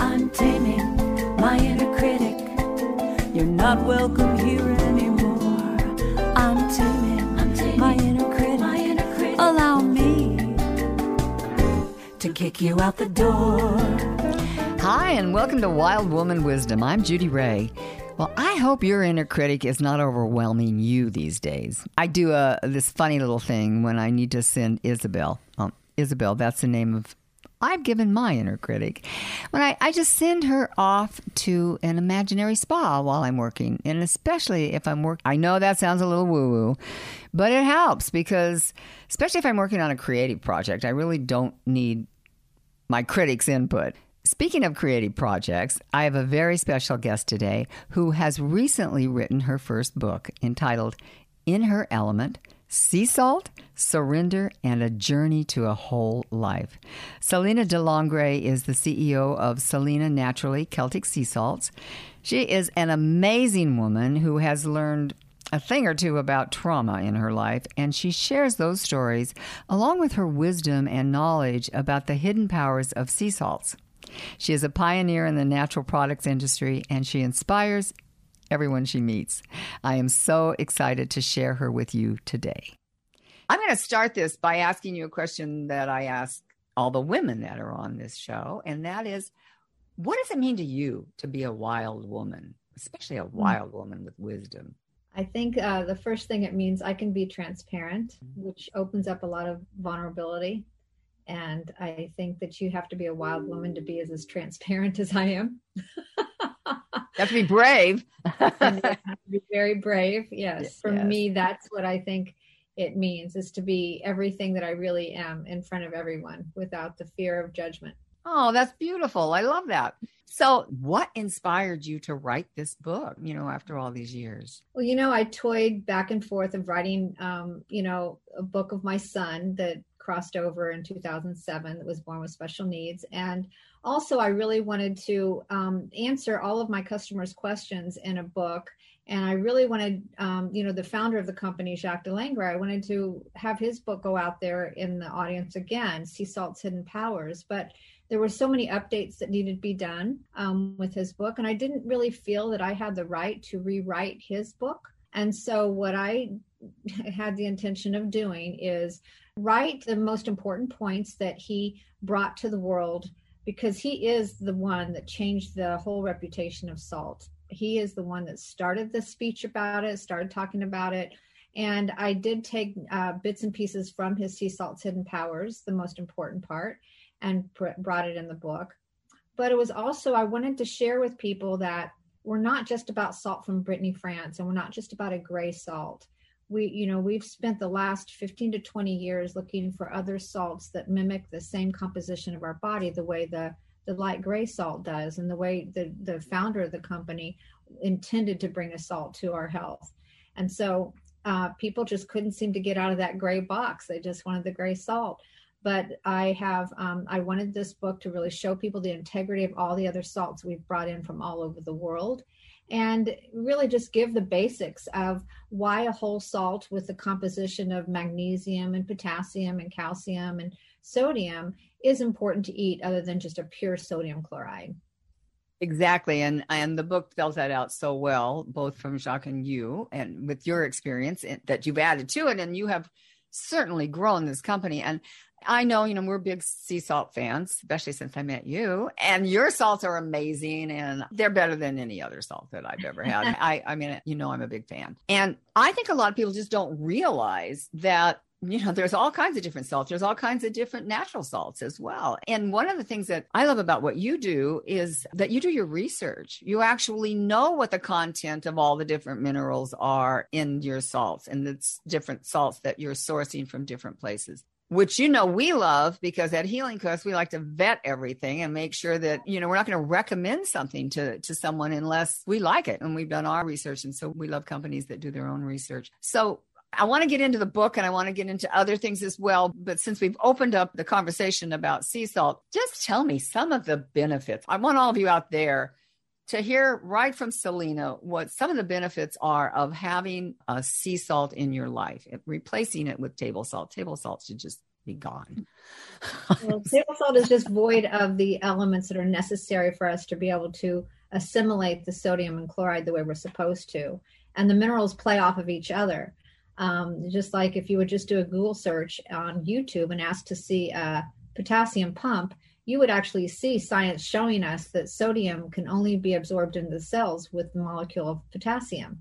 I'm taming my inner critic. You're not welcome here anymore. I'm taming, my, inner critic. Allow me to kick you out the door. Hi, and welcome to Wild Woman Wisdom. I'm Judy Ray. Well, I hope your inner critic is not overwhelming you these days. I do a, this funny little thing when I need to send Isabel. Um, Isabel, that's the name of I've given my inner critic. When I, I just send her off to an imaginary spa while I'm working, and especially if I'm working. I know that sounds a little woo woo, but it helps because, especially if I'm working on a creative project, I really don't need my critic's input. Speaking of creative projects, I have a very special guest today who has recently written her first book entitled In Her Element sea salt, surrender, and a journey to a whole life. Selina DeLangre is the CEO of Selina Naturally Celtic Sea Salts. She is an amazing woman who has learned a thing or two about trauma in her life, and she shares those stories along with her wisdom and knowledge about the hidden powers of sea salts. She is a pioneer in the natural products industry, and she inspires everyone she meets. I am so excited to share her with you today. I'm going to start this by asking you a question that I ask all the women that are on this show, and that is what does it mean to you to be a wild woman, especially a hmm. wild woman with wisdom? I think uh, the first thing it means I can be transparent, mm-hmm. which opens up a lot of vulnerability. And I think that you have to be a wild woman to be as, as transparent as I am. You have to be brave. to be very brave. Yes. For yes. me, that's what I think it means is to be everything that I really am in front of everyone without the fear of judgment. Oh, that's beautiful. I love that. So, what inspired you to write this book, you know, after all these years? Well, you know, I toyed back and forth of writing, um, you know, a book of my son that crossed over in 2007 that was born with special needs. And also, I really wanted to um, answer all of my customers' questions in a book. And I really wanted, um, you know, the founder of the company, Jacques de Langre, I wanted to have his book go out there in the audience again, Sea Salt's Hidden Powers. But there were so many updates that needed to be done um, with his book. And I didn't really feel that I had the right to rewrite his book. And so, what I had the intention of doing is write the most important points that he brought to the world because he is the one that changed the whole reputation of salt. He is the one that started the speech about it, started talking about it. And I did take uh, bits and pieces from his Sea Salt's Hidden Powers, the most important part, and pr- brought it in the book. But it was also, I wanted to share with people that we're not just about salt from Brittany, France, and we're not just about a gray salt we you know we've spent the last 15 to 20 years looking for other salts that mimic the same composition of our body the way the the light gray salt does and the way the the founder of the company intended to bring a salt to our health. And so uh, people just couldn't seem to get out of that gray box. They just wanted the gray salt. But i have um, i wanted this book to really show people the integrity of all the other salts we've brought in from all over the world and really just give the basics of why a whole salt with the composition of magnesium and potassium and calcium and sodium is important to eat other than just a pure sodium chloride. Exactly. And and the book spells that out so well, both from Jacques and you, and with your experience that you've added to it. And you have certainly grown this company. And I know, you know, we're big sea salt fans, especially since I met you. And your salts are amazing and they're better than any other salt that I've ever had. I, I mean, you know, I'm a big fan. And I think a lot of people just don't realize that you know, there's all kinds of different salts. There's all kinds of different natural salts as well. And one of the things that I love about what you do is that you do your research. You actually know what the content of all the different minerals are in your salts and the different salts that you're sourcing from different places which you know we love because at Healing Quest we like to vet everything and make sure that you know we're not going to recommend something to to someone unless we like it and we've done our research and so we love companies that do their own research. So I want to get into the book and I want to get into other things as well. But since we've opened up the conversation about sea salt, just tell me some of the benefits. I want all of you out there to hear right from Selina what some of the benefits are of having a sea salt in your life, replacing it with table salt. Table salt should just be gone. well, table salt is just void of the elements that are necessary for us to be able to assimilate the sodium and chloride the way we're supposed to. And the minerals play off of each other. Um, just like if you would just do a Google search on YouTube and ask to see a potassium pump, you would actually see science showing us that sodium can only be absorbed into the cells with the molecule of potassium.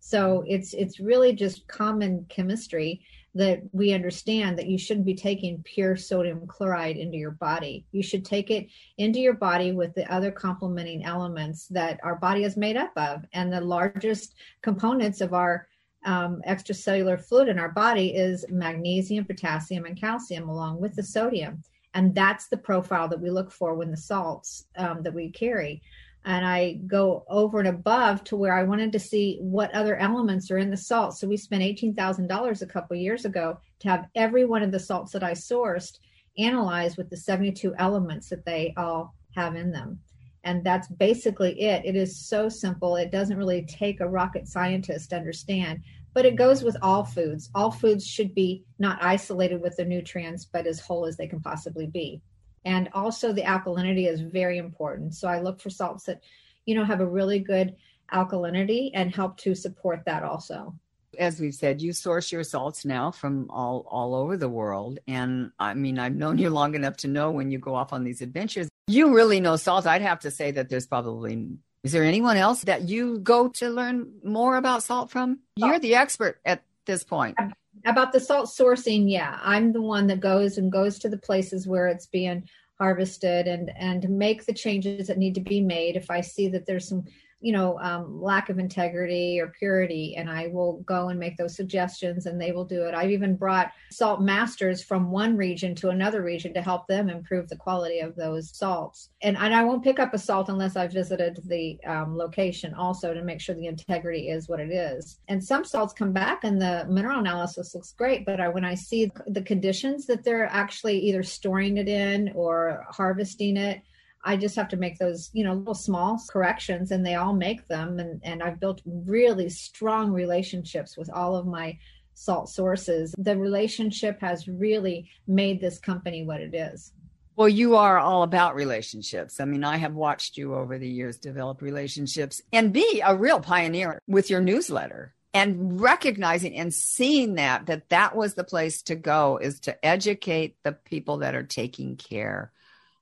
So it's it's really just common chemistry that we understand that you shouldn't be taking pure sodium chloride into your body. You should take it into your body with the other complementing elements that our body is made up of. And the largest components of our um, extracellular fluid in our body is magnesium, potassium, and calcium, along with the sodium. And that's the profile that we look for when the salts um, that we carry. And I go over and above to where I wanted to see what other elements are in the salt. So we spent $18,000 a couple years ago to have every one of the salts that I sourced analyzed with the 72 elements that they all have in them and that's basically it it is so simple it doesn't really take a rocket scientist to understand but it goes with all foods. All foods should be not isolated with the nutrients but as whole as they can possibly be. And also the alkalinity is very important. So i look for salts that you know have a really good alkalinity and help to support that also. As we've said, you source your salts now from all all over the world. And I mean, I've known you long enough to know when you go off on these adventures, you really know salt. I'd have to say that there's probably is there anyone else that you go to learn more about salt from? You're the expert at this point. About the salt sourcing, yeah. I'm the one that goes and goes to the places where it's being harvested and and make the changes that need to be made if I see that there's some you know um, lack of integrity or purity and i will go and make those suggestions and they will do it. I've even brought salt masters from one region to another region to help them improve the quality of those salts. And, and i won't pick up a salt unless i've visited the um, location also to make sure the integrity is what it is. And some salts come back and the mineral analysis looks great but I, when i see the conditions that they're actually either storing it in or harvesting it I just have to make those, you know, little small corrections and they all make them. And, and I've built really strong relationships with all of my salt sources. The relationship has really made this company what it is. Well, you are all about relationships. I mean, I have watched you over the years develop relationships and be a real pioneer with your newsletter and recognizing and seeing that that that was the place to go is to educate the people that are taking care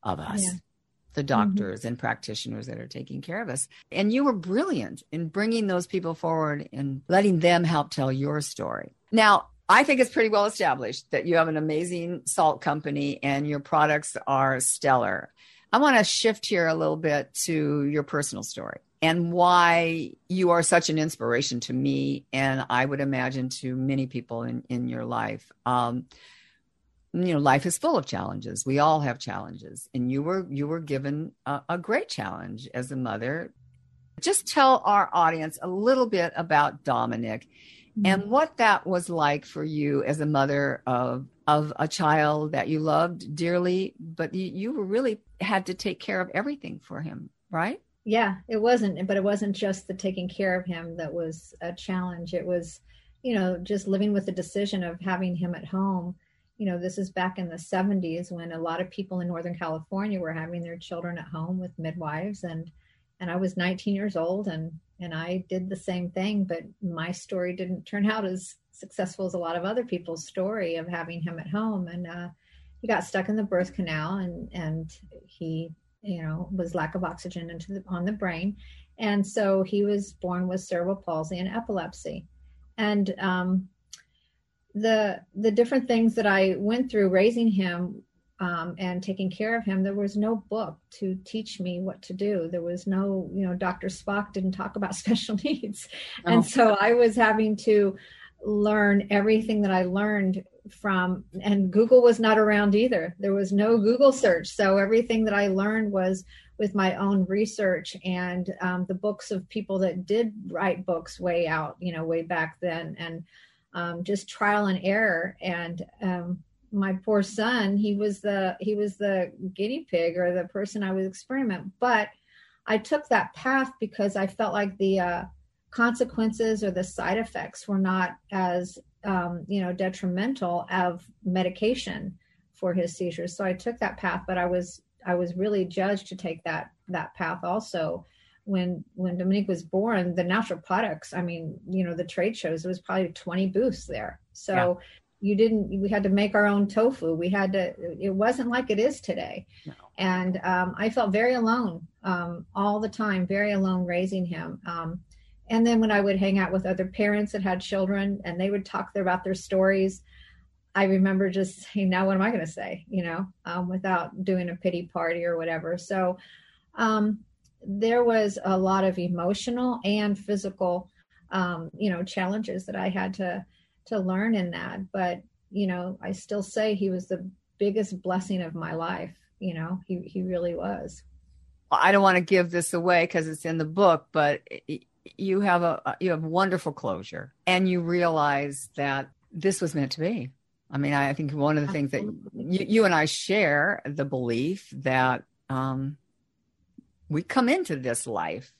of us. Yeah the mm-hmm. doctors mm-hmm. and practitioners that are taking care of us. And you were brilliant in bringing those people forward and letting them help tell your story. Now, I think it's pretty well established that you have an amazing salt company and your products are stellar. I want to shift here a little bit to your personal story and why you are such an inspiration to me and I would imagine to many people in, in your life. Um, you know life is full of challenges. We all have challenges. And you were you were given a, a, great challenge as a mother. Just tell our audience a little bit about dominic mm-hmm. and what that was like for you as a mother of of a child that you loved dearly but you, you really had to take care of everything for him right? Yeah it wasn't but it wasn't just the taking care of him that was a challenge. It was you know just living with the decision of having him at home you know, this is back in the 70s when a lot of people in Northern California were having their children at home with midwives and and I was 19 years old and and I did the same thing, but my story didn't turn out as successful as a lot of other people's story of having him at home and uh, he got stuck in the birth canal and and he you know was lack of oxygen into the on the brain and so he was born with cerebral palsy and epilepsy and um, the the different things that I went through raising him um, and taking care of him, there was no book to teach me what to do. There was no, you know, Dr. Spock didn't talk about special needs, oh. and so I was having to learn everything that I learned from. And Google was not around either. There was no Google search, so everything that I learned was with my own research and um, the books of people that did write books way out, you know, way back then, and um, just trial and error. And um, my poor son, he was the he was the guinea pig or the person I was experiment. But I took that path because I felt like the uh, consequences or the side effects were not as um, you know detrimental of medication. for his seizures. So I took that path, but I was I was really judged to take that that path also. When when Dominique was born, the natural products, I mean, you know, the trade shows, it was probably 20 booths there. So yeah. you didn't we had to make our own tofu. We had to it wasn't like it is today. No. And um, I felt very alone um, all the time, very alone raising him. Um, and then when I would hang out with other parents that had children and they would talk about their stories, I remember just saying, now what am I going to say, you know, um, without doing a pity party or whatever. So um, there was a lot of emotional and physical, um, you know, challenges that I had to to learn in that. But you know, I still say he was the biggest blessing of my life. You know, he he really was. I don't want to give this away because it's in the book, but you have a you have wonderful closure and you realize that this was meant to be i mean i think one of the things that you, you and i share the belief that um, we come into this life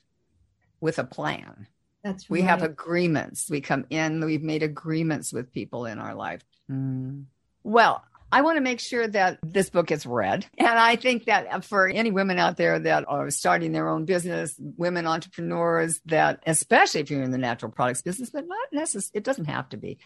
with a plan that's right. we have agreements we come in we've made agreements with people in our life mm. well I want to make sure that this book is read. And I think that for any women out there that are starting their own business, women entrepreneurs that, especially if you're in the natural products business, but not necessarily, it doesn't have to be.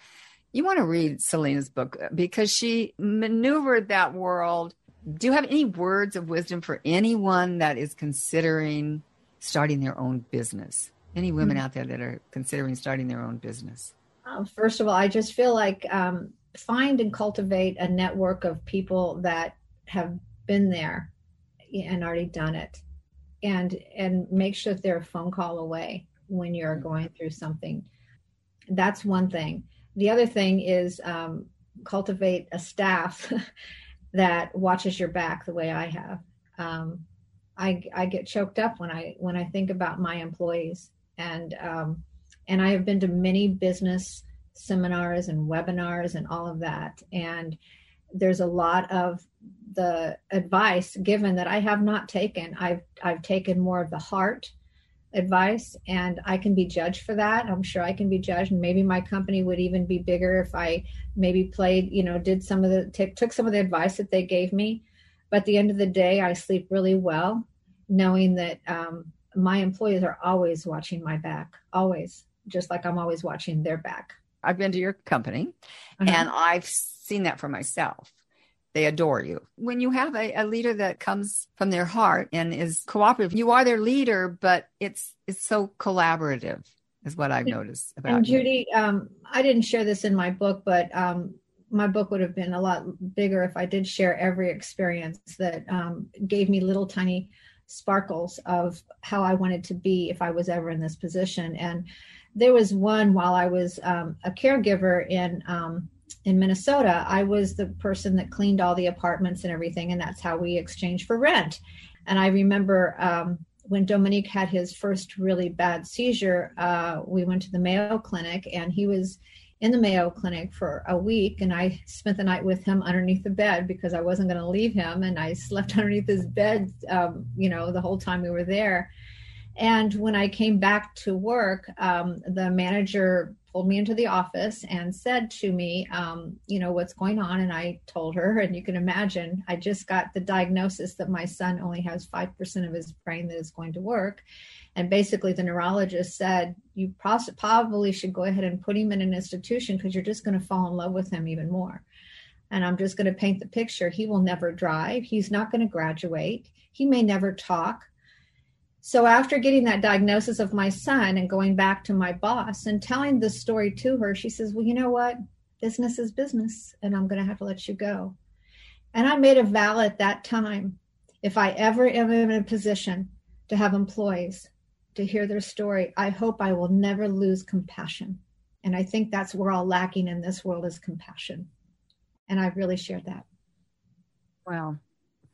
You want to read Selina's book because she maneuvered that world. Do you have any words of wisdom for anyone that is considering starting their own business? Any women mm-hmm. out there that are considering starting their own business? Uh, first of all, I just feel like um, find and cultivate a network of people that have been there and already done it and and make sure that they're a phone call away when you're going through something that's one thing the other thing is um, cultivate a staff that watches your back the way i have um, I, I get choked up when i when i think about my employees and um, and i have been to many business seminars and webinars and all of that. And there's a lot of the advice given that I have not taken. I've I've taken more of the heart advice and I can be judged for that. I'm sure I can be judged and maybe my company would even be bigger if I maybe played, you know, did some of the t- took some of the advice that they gave me. But at the end of the day, I sleep really well knowing that um, my employees are always watching my back, always, just like I'm always watching their back. I've been to your company mm-hmm. and I've seen that for myself. They adore you. When you have a, a, leader that comes from their heart and is cooperative, you are their leader, but it's it's so collaborative, is what I've noticed about. And Judy, um, I didn't share this in my book, but um, my book would have been a lot bigger if I did share every experience that um, gave me little tiny sparkles of how I wanted to be if I was ever in this position. And there was one while I was um, a caregiver in um, in Minnesota. I was the person that cleaned all the apartments and everything, and that's how we exchanged for rent. And I remember um, when Dominique had his first really bad seizure, uh, we went to the Mayo Clinic, and he was in the Mayo Clinic for a week, and I spent the night with him underneath the bed because I wasn't going to leave him, and I slept underneath his bed, um, you know, the whole time we were there. And when I came back to work, um, the manager pulled me into the office and said to me, um, you know, what's going on? And I told her, and you can imagine, I just got the diagnosis that my son only has 5% of his brain that is going to work. And basically, the neurologist said, you probably should go ahead and put him in an institution because you're just going to fall in love with him even more. And I'm just going to paint the picture. He will never drive. He's not going to graduate. He may never talk so after getting that diagnosis of my son and going back to my boss and telling the story to her, she says, Well, you know what? Business is business, and I'm going to have to let you go. And I made a vow at that time if I ever am in a position to have employees to hear their story, I hope I will never lose compassion. And I think that's we're all lacking in this world is compassion. And I've really shared that. Wow.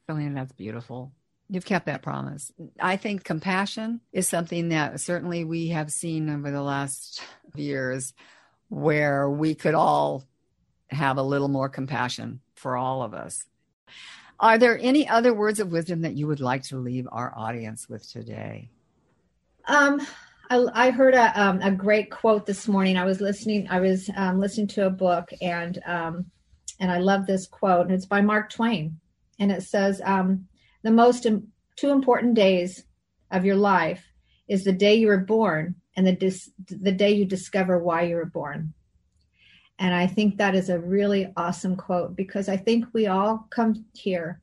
Selina, that's beautiful. You've kept that promise. I think compassion is something that certainly we have seen over the last years where we could all have a little more compassion for all of us. Are there any other words of wisdom that you would like to leave our audience with today? Um, I, I heard a, um, a great quote this morning. I was listening. I was um, listening to a book, and um, and I love this quote, and it's by Mark Twain. And it says, um, The most Im- two important days of your life is the day you were born and the, dis- the day you discover why you were born. And I think that is a really awesome quote because I think we all come here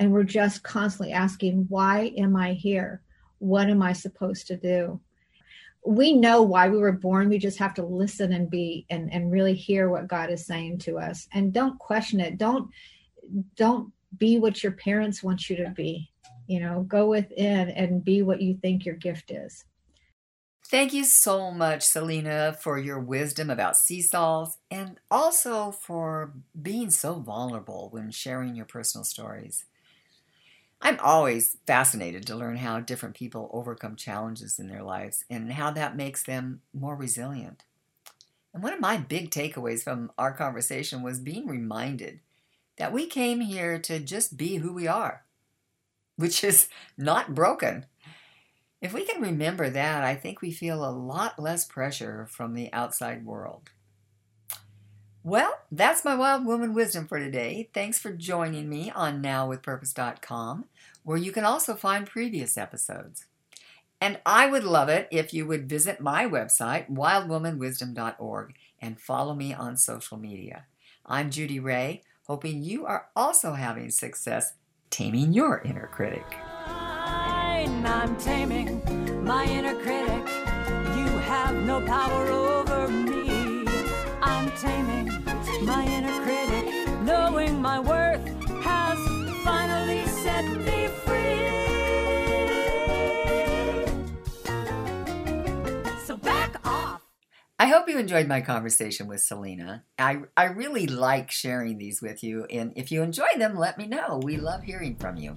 and we're just constantly asking, Why am I here? What am I supposed to do? We know why we were born. We just have to listen and be and, and really hear what God is saying to us. And don't question it. Don't don't be what your parents want you to be. You know, go within and be what you think your gift is. Thank you so much, Selina, for your wisdom about sea salts and also for being so vulnerable when sharing your personal stories. I'm always fascinated to learn how different people overcome challenges in their lives and how that makes them more resilient. And one of my big takeaways from our conversation was being reminded that we came here to just be who we are, which is not broken. If we can remember that, I think we feel a lot less pressure from the outside world. Well, that's my wild woman wisdom for today. Thanks for joining me on nowwithpurpose.com, where you can also find previous episodes. And I would love it if you would visit my website, wildwomanwisdom.org, and follow me on social media. I'm Judy Ray, hoping you are also having success taming your inner critic. I'm taming my inner critic. You have no power over me. I'm taming my inner critic, knowing my worth I hope you enjoyed my conversation with Selina. I, I really like sharing these with you, and if you enjoy them, let me know. We love hearing from you.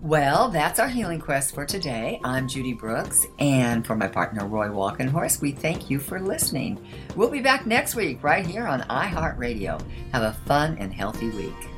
Well, that's our healing quest for today. I'm Judy Brooks, and for my partner Roy Walkenhorst, we thank you for listening. We'll be back next week right here on iHeartRadio. Have a fun and healthy week.